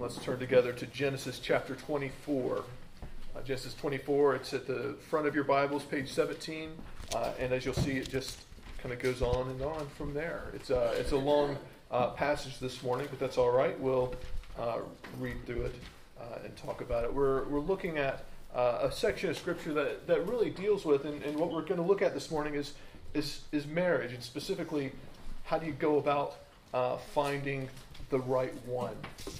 Let's turn together to Genesis chapter 24. Uh, Genesis 24, it's at the front of your Bibles, page 17. Uh, and as you'll see, it just kind of goes on and on from there. It's a, it's a long uh, passage this morning, but that's all right. We'll uh, read through it uh, and talk about it. We're, we're looking at uh, a section of Scripture that, that really deals with, and, and what we're going to look at this morning is, is, is marriage, and specifically, how do you go about finding the right one.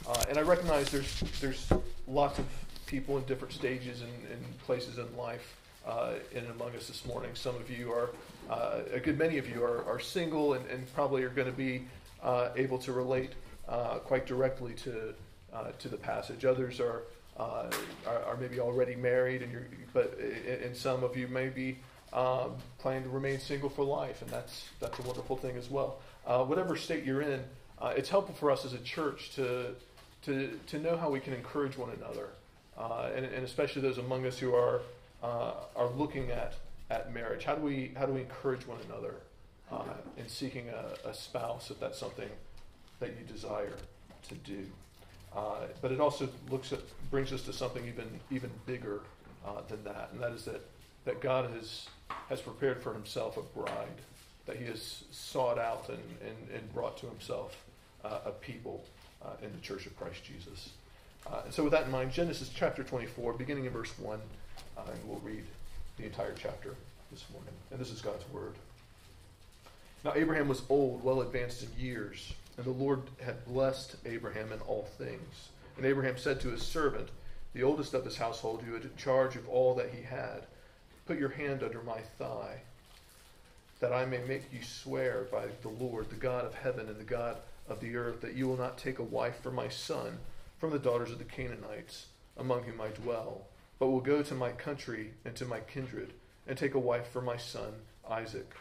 Uh, and I recognize there's there's lots of people in different stages and, and places in life uh, in among us this morning. Some of you are, uh, a good many of you are, are single and, and probably are going to be uh, able to relate uh, quite directly to uh, to the passage. Others are, are, are maybe already married, and but and some of you may be um, planning to remain single for life, and that's that's a wonderful thing as well. whatever state you're in uh, it's helpful for us as a church to, to, to know how we can encourage one another, uh, and, and, especially those among us who are, uh, are looking at, at marriage. How do we, how do we encourage one another uh, in seeking a, a, spouse if that's something that you desire to do? Uh, but it also looks at, brings us to something even, even bigger than that, and that is that, that God has, has prepared for himself a bride that he has sought out and, and, and brought to himself uh, a people uh, in the church of Christ Jesus. Uh, and so, with that in mind, Genesis chapter 24, beginning in verse 1, uh, and we'll read the entire chapter this morning. And this is God's word. Now, Abraham was old, well advanced in years, and the Lord had blessed Abraham in all things. And Abraham said to his servant, the oldest of his household, who had charge of all that he had, Put your hand under my thigh, that I may make you swear by the Lord, the God of heaven and the God of the earth, that you will not take a wife for my son from the daughters of the Canaanites, among whom I dwell, but will go to my country and to my kindred, and take a wife for my son Isaac.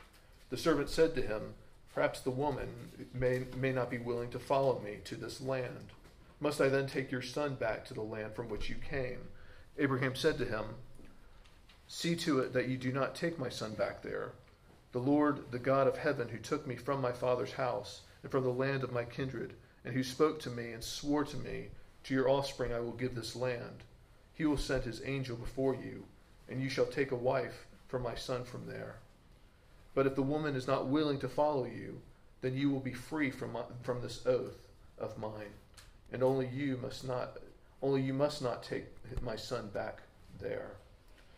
The servant said to him, Perhaps the woman may, may not be willing to follow me to this land. Must I then take your son back to the land from which you came? Abraham said to him, See to it that you do not take my son back there. The Lord, the God of heaven, who took me from my father's house, and from the land of my kindred, and who spoke to me and swore to me, To your offspring I will give this land. He will send his angel before you, and you shall take a wife for my son from there. But if the woman is not willing to follow you, then you will be free from, my, from this oath of mine, and only you must not only you must not take my son back there.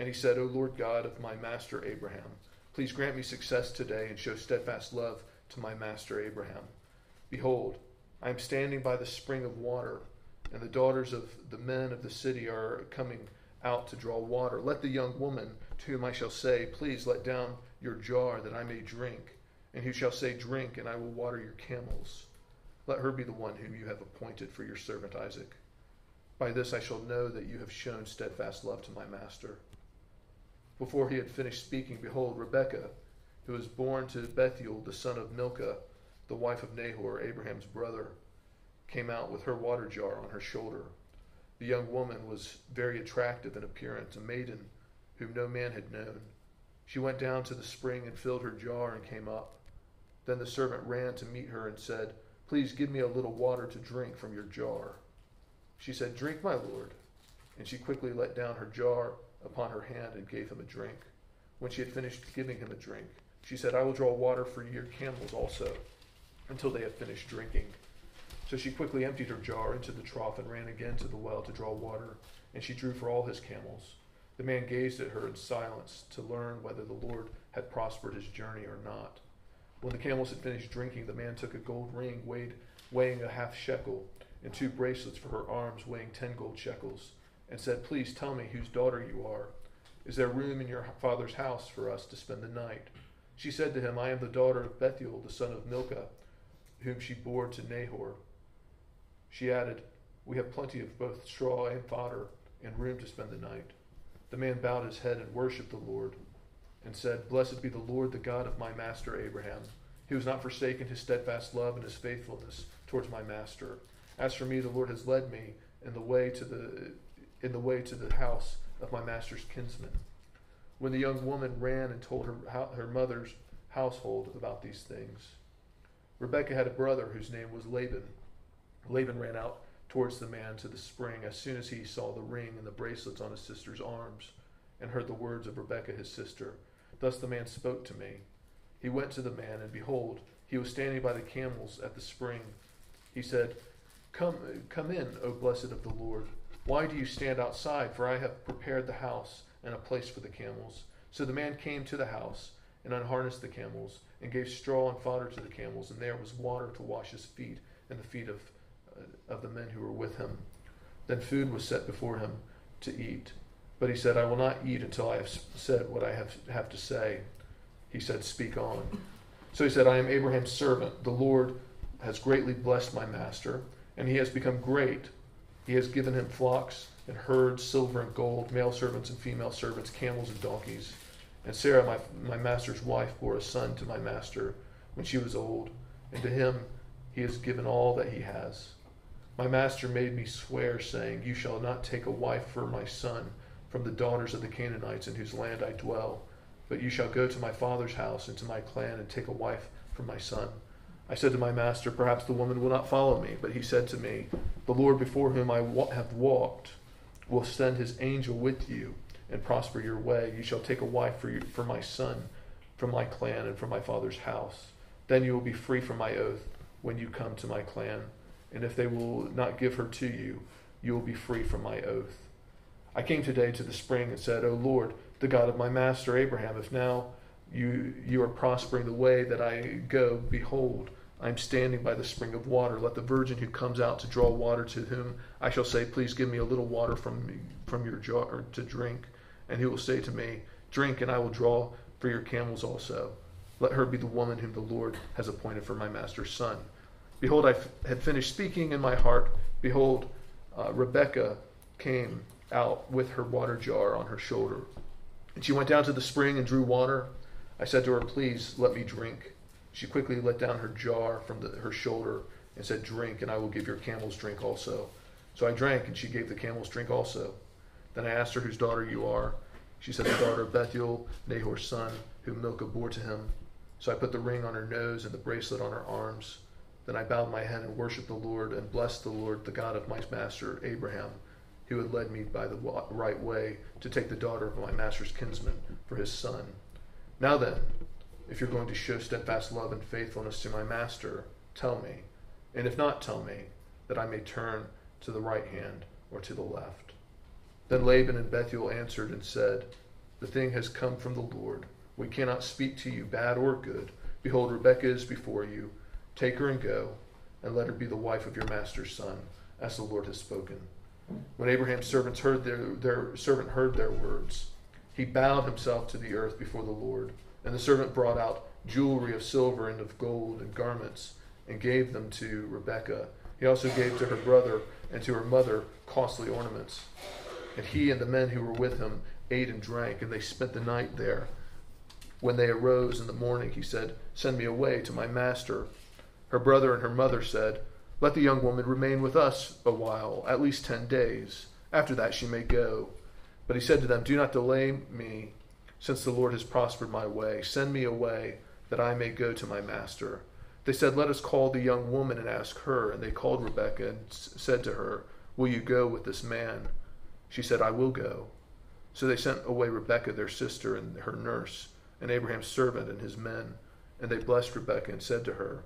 And he said, O Lord God of my master Abraham, please grant me success today and show steadfast love to my master Abraham. Behold, I am standing by the spring of water, and the daughters of the men of the city are coming out to draw water. Let the young woman to whom I shall say, Please let down your jar that I may drink, and who shall say, Drink, and I will water your camels. Let her be the one whom you have appointed for your servant Isaac. By this I shall know that you have shown steadfast love to my master. Before he had finished speaking, behold, Rebekah, who was born to Bethuel, the son of Milcah, the wife of Nahor, Abraham's brother, came out with her water jar on her shoulder. The young woman was very attractive in appearance, a maiden whom no man had known. She went down to the spring and filled her jar and came up. Then the servant ran to meet her and said, Please give me a little water to drink from your jar. She said, Drink, my lord. And she quickly let down her jar upon her hand and gave him a drink. When she had finished giving him a drink, she said, I will draw water for your camels also until they have finished drinking. So she quickly emptied her jar into the trough and ran again to the well to draw water, and she drew for all his camels. The man gazed at her in silence to learn whether the Lord had prospered his journey or not. When the camels had finished drinking, the man took a gold ring weighed, weighing a half shekel, and two bracelets for her arms weighing ten gold shekels, and said, Please tell me whose daughter you are. Is there room in your father's house for us to spend the night? She said to him, I am the daughter of Bethuel, the son of Milcah whom she bore to Nahor. She added, We have plenty of both straw and fodder, and room to spend the night. The man bowed his head and worshipped the Lord, and said, Blessed be the Lord, the God of my master Abraham. He has not forsaken his steadfast love and his faithfulness towards my master. As for me, the Lord has led me in the way to the in the way to the house of my master's kinsman. When the young woman ran and told her her mother's household about these things, Rebekah had a brother whose name was Laban. Laban ran out towards the man to the spring as soon as he saw the ring and the bracelets on his sister's arms and heard the words of Rebekah his sister. Thus the man spoke to me. He went to the man, and behold, he was standing by the camels at the spring. He said, Come, come in, O blessed of the Lord. Why do you stand outside? For I have prepared the house and a place for the camels. So the man came to the house and unharnessed the camels and gave straw and fodder to the camels, and there was water to wash his feet and the feet of, uh, of the men who were with him. Then food was set before him to eat. But he said, I will not eat until I have said what I have, have to say. He said, Speak on. So he said, I am Abraham's servant. The Lord has greatly blessed my master, and he has become great. He has given him flocks and herds, silver and gold, male servants and female servants, camels and donkeys. And Sarah, my, my master's wife, bore a son to my master when she was old, and to him he has given all that he has. My master made me swear, saying, You shall not take a wife for my son from the daughters of the Canaanites in whose land I dwell. But you shall go to my father's house and to my clan and take a wife for my son. I said to my master, Perhaps the woman will not follow me. But he said to me, The Lord before whom I have walked will send his angel with you and prosper your way. You shall take a wife for, you, for my son, from my clan, and from my father's house. Then you will be free from my oath when you come to my clan. And if they will not give her to you, you will be free from my oath. I came today to the spring and said, O Lord, the God of my master Abraham, if now you, you are prospering the way that I go, behold, I am standing by the spring of water. Let the virgin who comes out to draw water to whom I shall say, Please give me a little water from, me, from your jar to drink. And he will say to me, Drink, and I will draw for your camels also. Let her be the woman whom the Lord has appointed for my master's son. Behold, I f- had finished speaking in my heart. Behold, uh, Rebekah came out with her water jar on her shoulder. And she went down to the spring and drew water. I said to her, Please let me drink. She quickly let down her jar from the, her shoulder and said, Drink, and I will give your camels drink also. So I drank, and she gave the camels drink also. Then I asked her whose daughter you are. She said, The daughter of Bethuel, Nahor's son, whom Milcah bore to him. So I put the ring on her nose and the bracelet on her arms. Then I bowed my head and worshipped the Lord and blessed the Lord, the God of my master Abraham who had led me by the right way to take the daughter of my master's kinsman for his son. Now then, if you're going to show steadfast love and faithfulness to my master, tell me, and if not, tell me, that I may turn to the right hand or to the left. Then Laban and Bethuel answered and said, The thing has come from the Lord. We cannot speak to you bad or good. Behold, Rebekah is before you. Take her and go, and let her be the wife of your master's son, as the Lord has spoken. When Abraham's servants heard their, their servant heard their words, he bowed himself to the earth before the Lord. And the servant brought out jewelry of silver and of gold and garments and gave them to Rebekah. He also gave to her brother and to her mother costly ornaments. And he and the men who were with him ate and drank, and they spent the night there. When they arose in the morning, he said, Send me away to my master. Her brother and her mother said, let the young woman remain with us a while, at least ten days. After that she may go. But he said to them, Do not delay me, since the Lord has prospered my way. Send me away, that I may go to my master. They said, Let us call the young woman and ask her. And they called Rebekah and said to her, Will you go with this man? She said, I will go. So they sent away Rebekah, their sister, and her nurse, and Abraham's servant and his men. And they blessed Rebekah and said to her,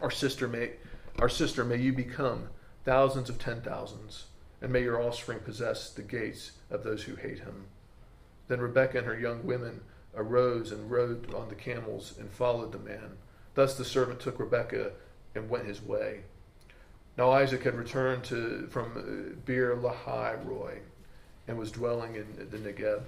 Our sister may our sister, may you become thousands of ten thousands, and may your offspring possess the gates of those who hate him. Then Rebekah and her young women arose and rode on the camels and followed the man. Thus the servant took Rebekah and went his way. Now Isaac had returned to, from uh, Beer Lahai Roi and was dwelling in the Negeb.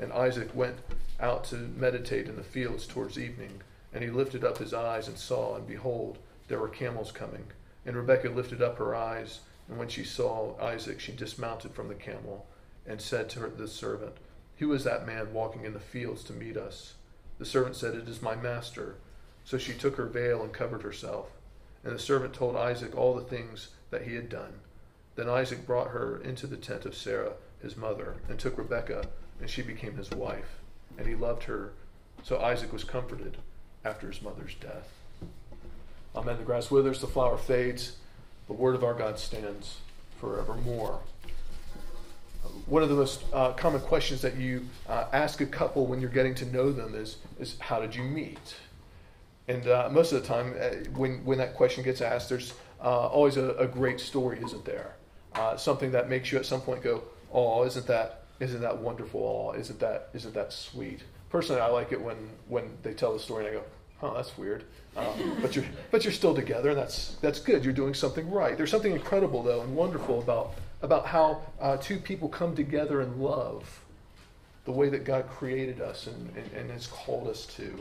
And Isaac went out to meditate in the fields towards evening. And he lifted up his eyes and saw, and behold, there were camels coming. And Rebekah lifted up her eyes And when she saw Isaac, she dismounted from the camel and said to her, the servant, Who is that man walking in the fields to meet us? The servant said, It is my master. So she took her veil and covered herself. And the servant told Isaac all the things that he had done. Then Isaac brought her into the tent of Sarah, his mother, and took Rebekah, and she became his wife. And he loved her. So Isaac was comforted after his mother's death. Amen. The grass withers, the flower fades. The word of our God stands forevermore. One of the most uh, common questions that you uh, ask a couple when you're getting to know them is, is how did you meet? And uh, most of the time, uh, when, when that question gets asked, there's uh, always a, a, great story, isn't there? Uh, something that makes you at some point go, "Oh, isn't that isn't that wonderful? Oh, isn't that isn't that sweet?" Personally, I like it when when they tell the story and I go, "Oh, that's weird," but you're but you're still together, and that's that's good. You're doing something right. There's something incredible though and wonderful about about how uh, two people come together in love, the way that God created us and, and, and has called us to.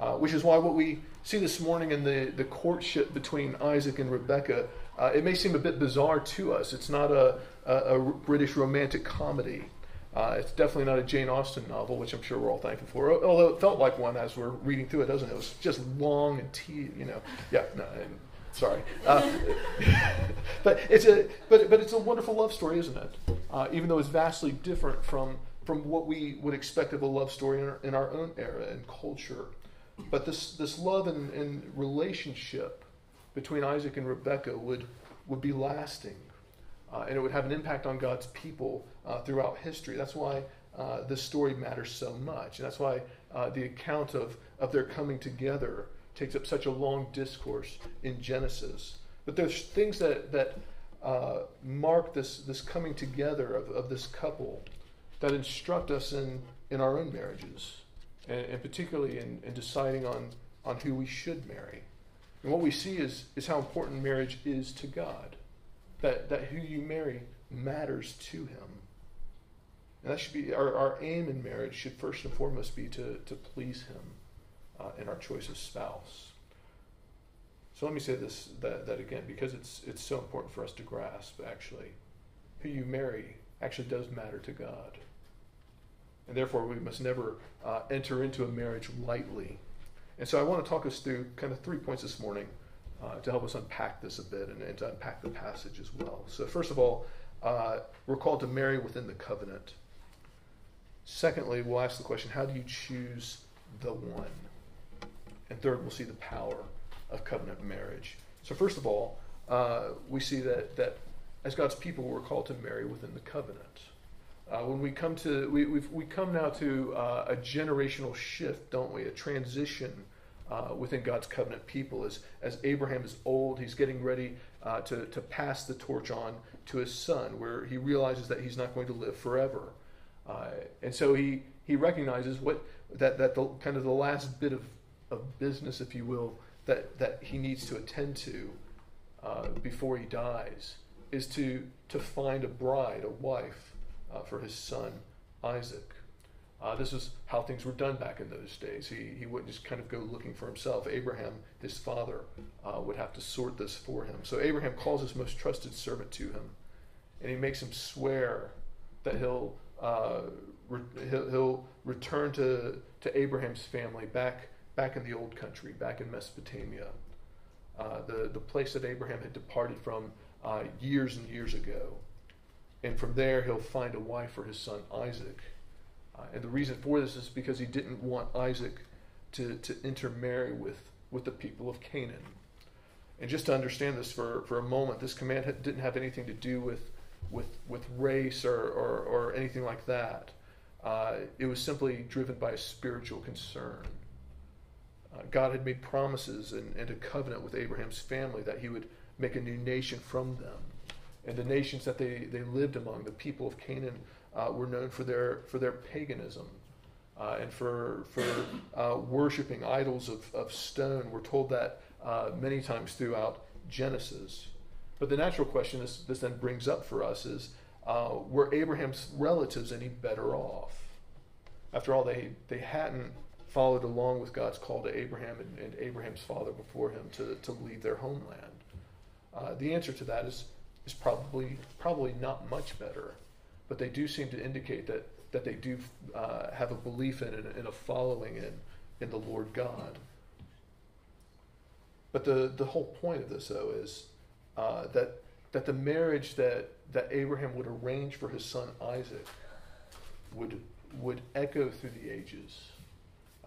Uh, which is why what we see this morning in the, the courtship between Isaac and Rebekah, uh, it may seem a bit bizarre to us. It's not a, a, a British romantic comedy. Uh, it's definitely not a Jane Austen novel, which I'm sure we're all thankful for. Although it felt like one as we're reading through it, doesn't it? It was just long and tedious, you know. Yeah, no, sorry. Uh, but it's a but but it's a wonderful love story, isn't it? Uh, even though it's vastly different from from what we would expect of a love story in our, in our own era and culture. But this, this love and, and relationship between Isaac and Rebekah would, would be lasting. Uh, and it would have an impact on God's people uh, throughout history. That's why uh, this story matters so much. And that's why uh, the account of, of their coming together takes up such a long discourse in Genesis. But there's things that, that uh, mark this, this coming together of, of this couple that instruct us in, in our own marriages and, and particularly in, in deciding on, on who we should marry. And what we see is, is how important marriage is to God. That, that who you marry matters to Him. And that should be our, our aim in marriage, should first and foremost be to, to please Him uh, in our choice of spouse. So let me say this that, that again, because it's, it's so important for us to grasp, actually. Who you marry actually does matter to God. And therefore, we must never uh, enter into a marriage lightly. And so I want to talk us through kind of three points this morning uh, to help us unpack this a bit and, and, to unpack the passage as well. So, first of all, uh, we're called to marry within the covenant. Secondly, we'll ask the question how do you choose the one? And third, we'll see the power of covenant marriage. So, first of all, uh, we see that, that as God's people, we're called to marry within the covenant. Uh, when we come to we we come now to uh, a generational shift, don't we? A transition uh, within God's covenant people. As as Abraham is old, he's getting ready uh, to to pass the torch on to his son, where he realizes that he's not going to live forever, uh, and so he he recognizes what that that the kind of the last bit of of business, if you will, that that he needs to attend to uh, before he dies is to to find a bride, a wife uh, for his son Isaac. Uh, this is how things were done back in those days. He, he wouldn't just kind of go looking for himself. Abraham, his father, uh, would have to sort this for him. So Abraham calls his most trusted servant to him, and he makes him swear that he'll, uh, re- he'll, he'll, return to, to Abraham's family back, back in the old country, back in Mesopotamia, uh, the, the place that Abraham had departed from uh, years and years ago. And from there, he'll find a wife for his son Isaac. Uh, and the reason for this is because he didn't want Isaac to, to intermarry with, with the people of Canaan. And just to understand this for, for a moment, this command didn't have anything to do with, with, with race or, or, or anything like that. Uh, it was simply driven by a spiritual concern. God had made promises and, and a covenant with Abraham's family that he would make a new nation from them and the nations that they, they lived among, the people of Canaan, uh, were known for their for their paganism uh, and for for uh, worshiping idols of, of stone. We're told that uh, many times throughout Genesis. But the natural question this, this then brings up for us is uh, were Abraham's relatives any better off? After all, they, they hadn't followed along with God's call to Abraham and, and Abraham's father before him to, to leave their homeland. Uh, the answer to that is is probably probably not much better, but they do seem to indicate that that they do uh, have a belief in and a following in in the Lord God. But the the whole point of this though is uh, that that the marriage that that Abraham would arrange for his son Isaac would would echo through the ages.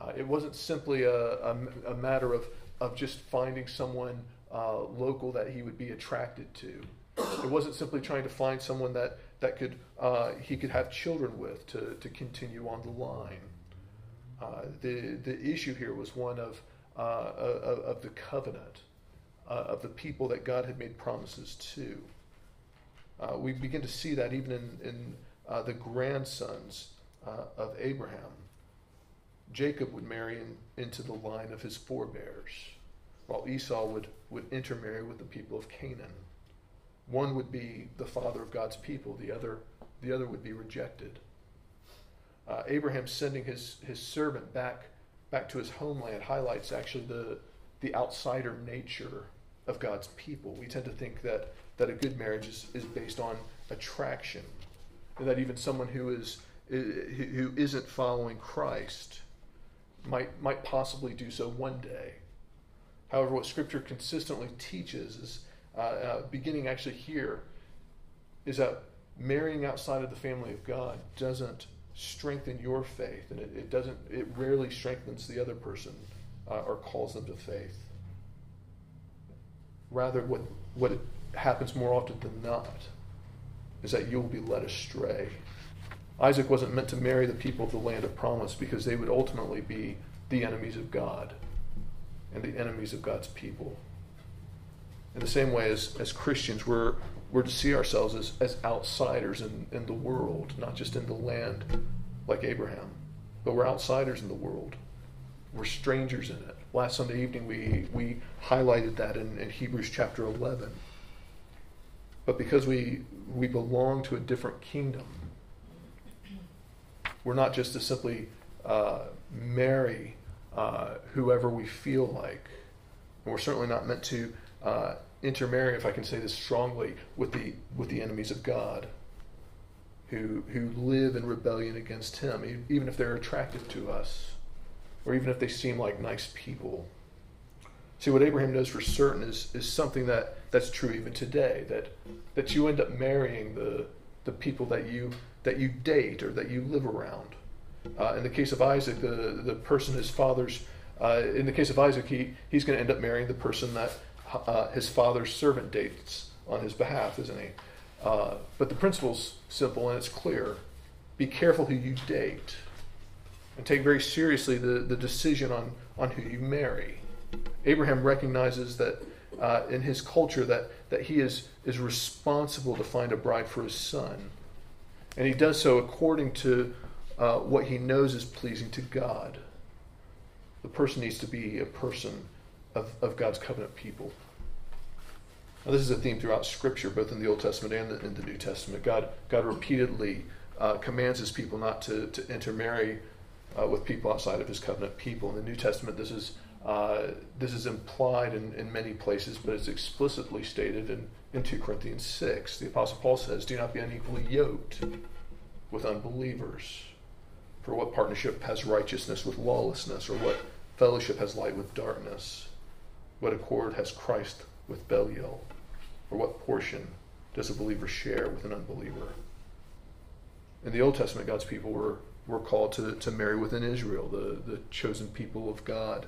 Uh, it wasn't simply a, a, a, matter of, of just finding someone uh, local that he would be attracted to. It wasn't simply trying to find someone that, that could uh, he could have children with to, to continue on the line. Uh, the, the issue here was one of, uh, of, of, the covenant, uh, of the people that God had made promises to. we begin to see that even in, in the grandsons of Abraham. Jacob would marry in, into the line of his forebears, while Esau would, would intermarry with the people of Canaan. One would be the father of God's people, the other, the other would be rejected. Uh, Abraham sending his, his servant back, back to his homeland highlights actually the, the outsider nature of God's people. We tend to think that, that a good marriage is, is based on attraction, and that even someone who, is, who isn't following Christ might, might possibly do so one day. However, what Scripture consistently teaches is, uh, uh, beginning actually here, is that marrying outside of the family of God doesn't strengthen your faith, and it, it doesn't. It rarely strengthens the other person uh, or calls them to faith. Rather, what what happens more often than not is that you'll be led astray Isaac wasn't meant to marry the people of the land of promise because they would ultimately be the enemies of God and the enemies of God's people. In the same way as, as Christians, we're, we're to see ourselves as, as outsiders in, in the world, not just in the land like Abraham, but we're outsiders in the world. We're strangers in it. Last Sunday evening, we, we highlighted that in, in Hebrews chapter 11. But because we, we belong to a different kingdom, we're not just to simply uh, marry uh, whoever we feel like. We're certainly not meant to uh, intermarry, if I can say this strongly, with the with the enemies of God, who who live in rebellion against Him, even if they're attractive to us, or even if they seem like nice people. See, what Abraham knows for certain is is something that that's true even today. That that you end up marrying the the people that you that you date or that you live around. Uh, in the case of Isaac, the, the person his father's, uh, in the case of Isaac, he, he's going to end up marrying the person that uh, his father's servant dates on his behalf, isn't he? Uh, but the principle's simple and it's clear. Be careful who you date and take very seriously the, the decision on, on who you marry. Abraham recognizes that uh, in his culture that, that he is, is responsible to find a bride for his son and he does so according to uh, what he knows is pleasing to God. The person needs to be a person of, of God's covenant people. Now, this is a theme throughout Scripture, both in the Old Testament and the, in the New Testament. God, God repeatedly uh, commands his people not to, to intermarry uh, with people outside of his covenant people. In the New Testament, this is, uh, this is implied in, in many places, but it's explicitly stated in in 2 Corinthians 6. The Apostle Paul says, Do not be unequally yoked with unbelievers. For what partnership has righteousness with lawlessness, or what fellowship has light with darkness? What accord has Christ with Belial? Or what portion does a believer share with an unbeliever? In the Old Testament, God's people were, were called to, to marry within Israel, the, the chosen people of God.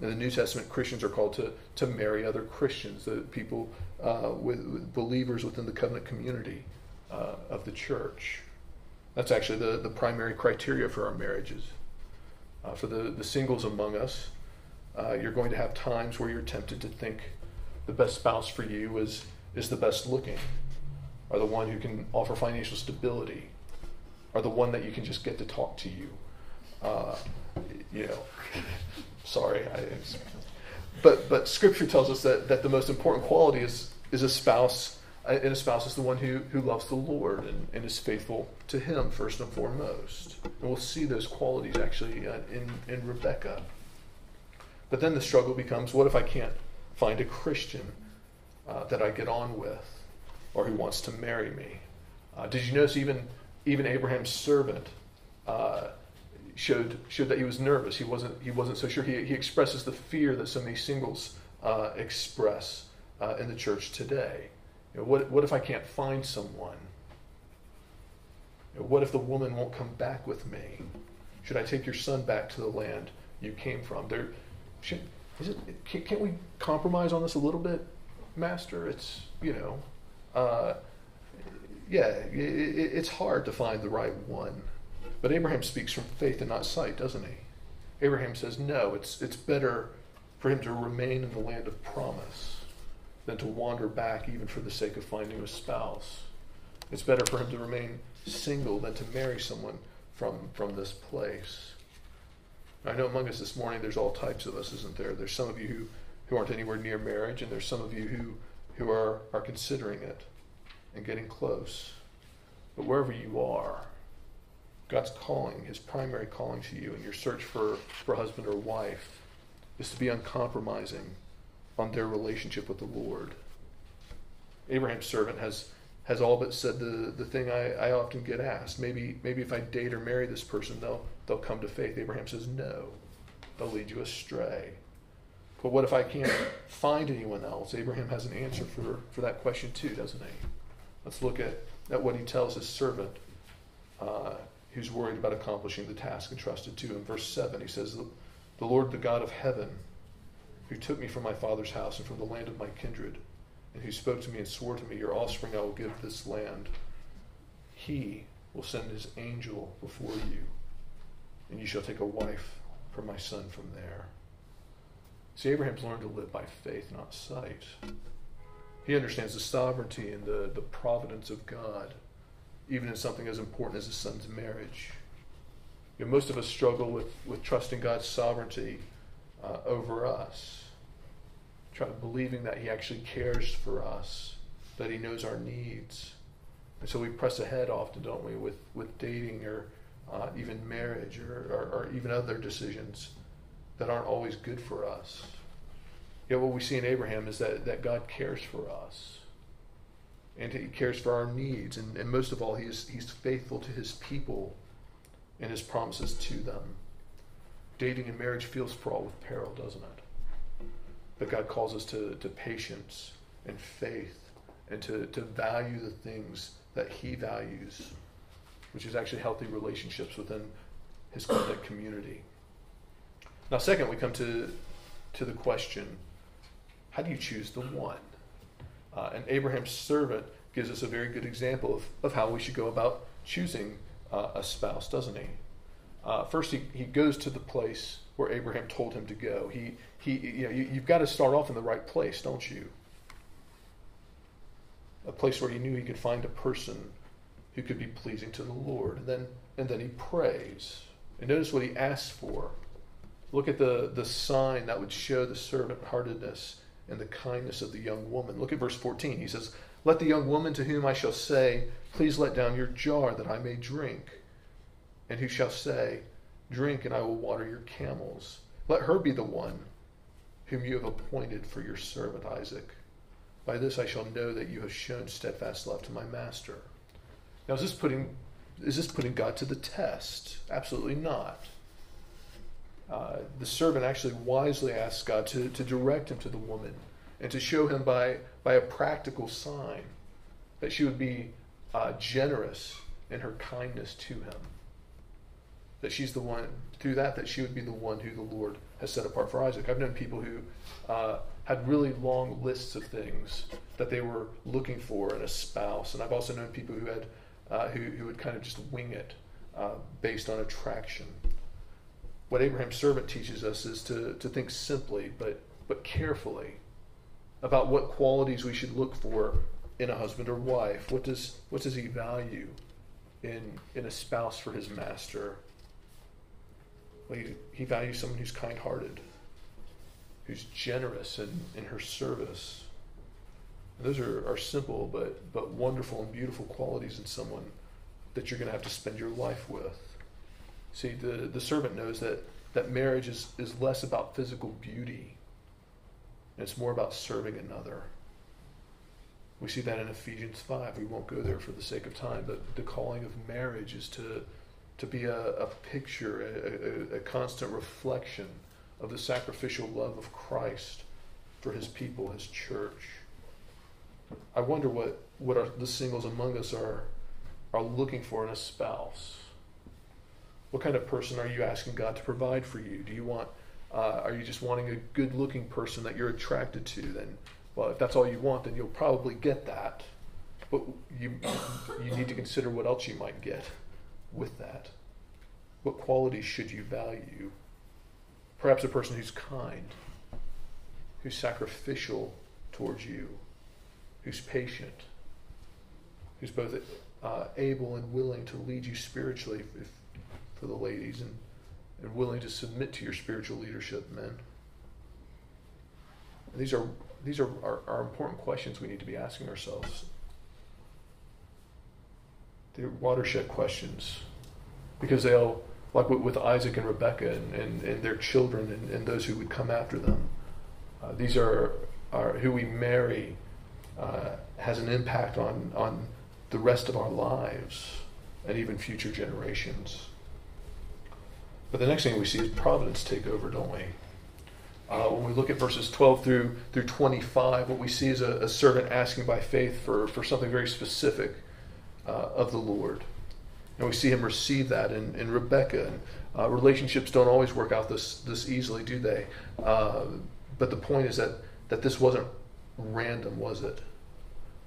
In the New Testament, Christians are called to, to marry other Christians, the people uh, with, with, believers within the covenant community uh, of the church. That's actually the, the primary criteria for our marriages. Uh, for the, the singles among us, uh, you're going to have times where you're tempted to think the best spouse for you is, is the best looking, or the one who can offer financial stability, or the one that you can just get to talk to you. Uh, you know, sorry, I, but but Scripture tells us that, that the most important quality is is a spouse, uh, and a spouse is the one who, who loves the Lord and, and is faithful to Him first and foremost. And we'll see those qualities actually uh, in in Rebecca. But then the struggle becomes: what if I can't find a Christian uh, that I get on with? or who wants to marry me. Uh, did you notice even even Abraham's servant uh, showed showed that he was nervous. He wasn't he wasn't so sure. He, he expresses the fear that so many singles uh, express uh, in the church today. You know, what what if I can't find someone? You know, what if the woman won't come back with me? Should I take your son back to the land you came from? There, should, is it? Can't, can't we compromise on this a little bit, Master? It's you know. Uh, yeah, it, it's hard to find the right one. But Abraham speaks from faith and not sight, doesn't he? Abraham says, no, it's, it's better for him to remain in the land of promise than to wander back even for the sake of finding a spouse. It's better for him to remain single than to marry someone from, from this place. I know among us this morning there's all types of us, isn't there? There's some of you who, who aren't anywhere near marriage, and there's some of you who, who are, are considering it and getting close. But wherever you are, God's calling, his primary calling to you in your search for, for husband or wife, is to be uncompromising on their relationship with the Lord. Abraham's servant has, has all but said the, the thing I, I often get asked. Maybe, maybe if I date or marry this person, they'll, they'll come to faith. Abraham says, no, they'll lead you astray. But what if I can't find anyone else? Abraham has an answer for, for that question too, doesn't he? Let's look at, at what he tells his servant uh, who's worried about accomplishing the task entrusted to him. Verse 7, he says, The Lord, the God of heaven, who took me from my father's house and from the land of my kindred, and who spoke to me and swore to me, Your offspring I will give this land, he will send his angel before you, and you shall take a wife for my son from there. See, Abraham's learned to live by faith, not sight. He understands the sovereignty and the, the providence of God, even in something as important as a son's marriage. You know, most of us struggle with, with trusting God's sovereignty uh, over us, try, believing that he actually cares for us, that he knows our needs. And so we press ahead often, don't we, with, with dating or uh, even marriage or, or, or even other decisions that aren't always good for us. Yet what we see in Abraham is that, that God cares for us. And he cares for our needs. And, and most of all, he is, he's faithful to his people and his promises to them. Dating and marriage feels fraught with peril, doesn't it? But God calls us to, to patience and faith and to, to value the things that he values, which is actually healthy relationships within his community. Now, second, we come to, to the question how do you choose the one? Uh, and Abraham's servant gives us a very good example of, of how we should go about choosing uh, a spouse, doesn't he? Uh, first, he, he goes to the place where Abraham told him to go. He, he, you know, you, you've got to start off in the right place, don't you? A place where he knew he could find a person who could be pleasing to the Lord. And then, and then he prays. And notice what he asks for. Look at the, the sign that would show the servant heartedness and the kindness of the young woman. Look at verse 14. He says, Let the young woman to whom I shall say, Please let down your jar that I may drink. And who shall say, Drink, and I will water your camels. Let her be the one whom you have appointed for your servant Isaac. By this I shall know that you have shown steadfast love to my master. Now, is this putting, is this putting God to the test? Absolutely not. Uh, the servant actually wisely asks God to, to direct him to the woman and to show him by, by a practical sign that she would be uh, generous in her kindness to him. That she's the one, through that, that she would be the one who the Lord has set apart for Isaac. I've known people who uh, had really long lists of things that they were looking for in a spouse. And I've also known people who had, uh, who, who would kind of just wing it uh, based on attraction what Abraham's servant teaches us is to, to think simply but, but carefully about what qualities we should look for in a husband or wife. What does, what does he value in, in a spouse for his master? Well, he, he values someone who's kind hearted, who's generous in, in her service. Those are, are simple but, but wonderful and beautiful qualities in someone that you're going to have to spend your life with. See, the, the servant knows that, that marriage is, is less about physical beauty, it's more about serving another. We see that in Ephesians 5. We won't go there for the sake of time, but the calling of marriage is to, to be a, a picture, a, a, a constant reflection of the sacrificial love of Christ for his people, his church. I wonder what, what the singles among us are, are looking for in a spouse. What kind of person are you asking God to provide for you? Do you want, uh, are you just wanting a good looking person that you're attracted to? Then, well, if that's all you want, then you'll probably get that. But you, you need to consider what else you might get with that. What qualities should you value? Perhaps a person who's kind, who's sacrificial towards you, who's patient, who's both uh, able and willing to lead you spiritually if, for the ladies and, and willing to submit to your spiritual leadership, men. And these are these are, are, are important questions we need to be asking ourselves. They're watershed questions because they'll like with Isaac and Rebekah and, and, and their children and, and, those who would come after them. Uh, these are, are who we marry uh, has an impact on, on the rest of our lives and even future generations. But the next thing we see is providence take over, don't we? Uh, when we look at verses 12 through, through 25, what we see is a, a servant asking by faith for, for something very specific uh, of the Lord. And we see him receive that in, in Rebecca. And uh, relationships don't always work out this, this easily, do they? Uh, but the point is that, that this wasn't random, was it?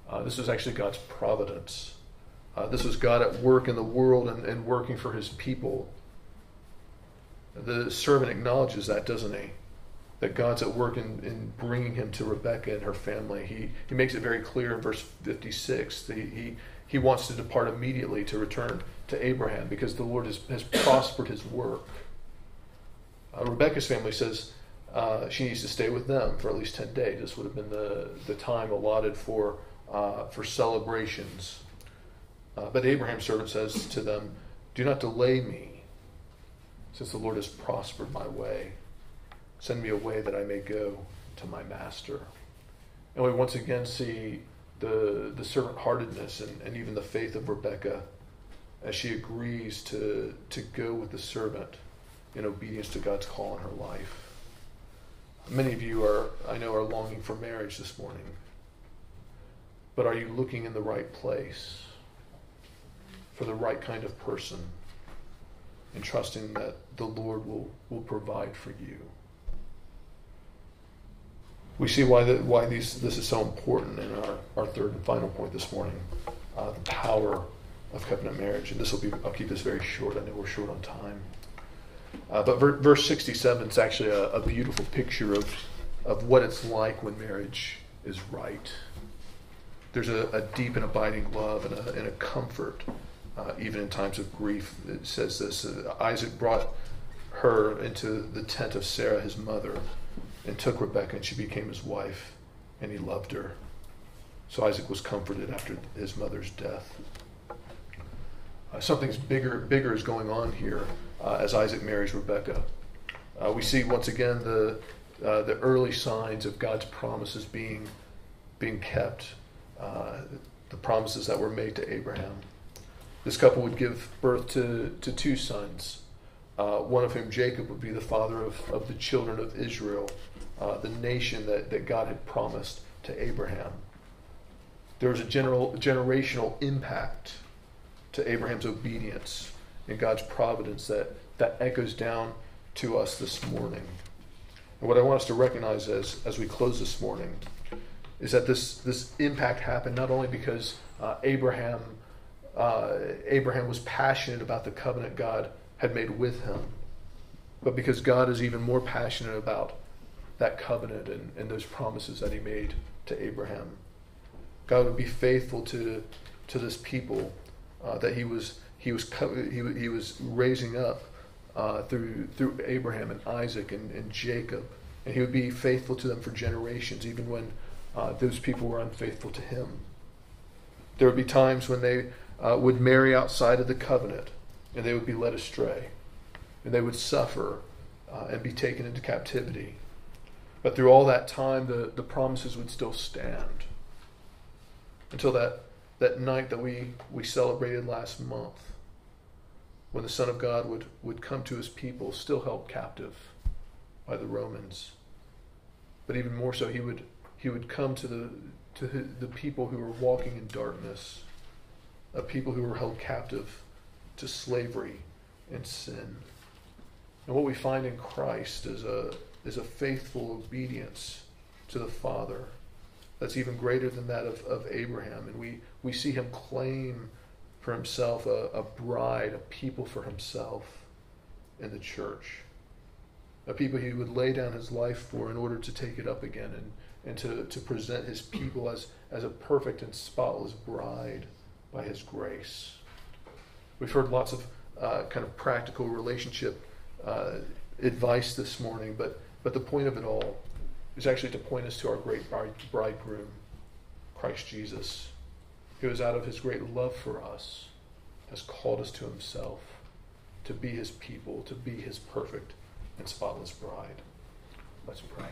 Uh, this was actually God's providence. Uh, this was God at work in the world and, and working for his people. The servant acknowledges that, doesn't he? That God's at work in, in bringing him to Rebecca and her family. He, he makes it very clear in verse 56 that he, he, wants to depart immediately to return to Abraham because the Lord has, has prospered his work. Uh, Rebecca's family says uh, she needs to stay with them for at least 10 days. This would have been the, the time allotted for, uh, for celebrations. Uh, but Abraham's servant says to them, Do not delay me, since the Lord has prospered my way. Send me away that I may go to my master. And we once again see the, the servant heartedness and, and even the faith of Rebecca as she agrees to, to go with the servant in obedience to God's call in her life. Many of you are, I know, are longing for marriage this morning. But are you looking in the right place for the right kind of person and trusting that the Lord will, will provide for you? We see why, the, why these, this is so important in our, our third and final point this morning uh, the power of covenant marriage. And this will be, I'll keep this very short. I know we're short on time. Uh, but ver- verse 67 is actually a, a, beautiful picture of, of what it's like when marriage is right. There's a, a deep and abiding love and a, and a comfort, uh, even in times of grief. It says this uh, Isaac brought her into the tent of Sarah, his mother, and took Rebekah, and she became his wife, and he loved her. So Isaac was comforted after his mother's death. Uh, something's bigger, bigger is going on here uh, as Isaac marries Rebecca. Uh, we see once again the uh, the early signs of God's promises being being kept, the promises that were made to Abraham. This couple would give birth to, to two sons, uh, one of whom Jacob would be the father of, of the children of Israel, the nation that, that God had promised to Abraham. There was a general generational impact to Abraham's obedience and God's providence that, that echoes down to us this morning. And what I want us to recognize as, as we close this morning is that this, this impact happened not only because uh, Abraham, uh, Abraham was passionate about the covenant God had made with him, but because God is even more passionate about that covenant and, and those promises that he made to Abraham. God would be faithful to, to this people uh, that he was he was he, he was raising up uh, through through Abraham and Isaac and, and, Jacob, and he would be faithful to them for generations, even when uh, those people were unfaithful to him. There would be times when they uh, would marry outside of the covenant, and they would be led astray, and they would suffer uh, and be taken into captivity. But through all that time, the, the promises would still stand. until that, that night that we, we celebrated last month when the Son of God would, would come to his people, still held captive by the Romans. But even more so, he would, he would come to the, to the people who were walking in darkness, a people who were held captive to slavery and sin. And what we find in Christ is a, is a faithful obedience to the Father that's even greater than that of, of Abraham. And we, we see him claim for himself a, a bride, a people for himself in the church. A people he would lay down his life for in order to take it up again and, and to, to present his people as, as a perfect and spotless bride by his grace. We've heard lots of uh, kind of practical relationship uh, advice this morning, but, but the point of it all is actually to point us to our great bridegroom, Christ Jesus, who is out of his great love for us, has called us to himself to be his people, to be his perfect and spotless bride. Let's pray.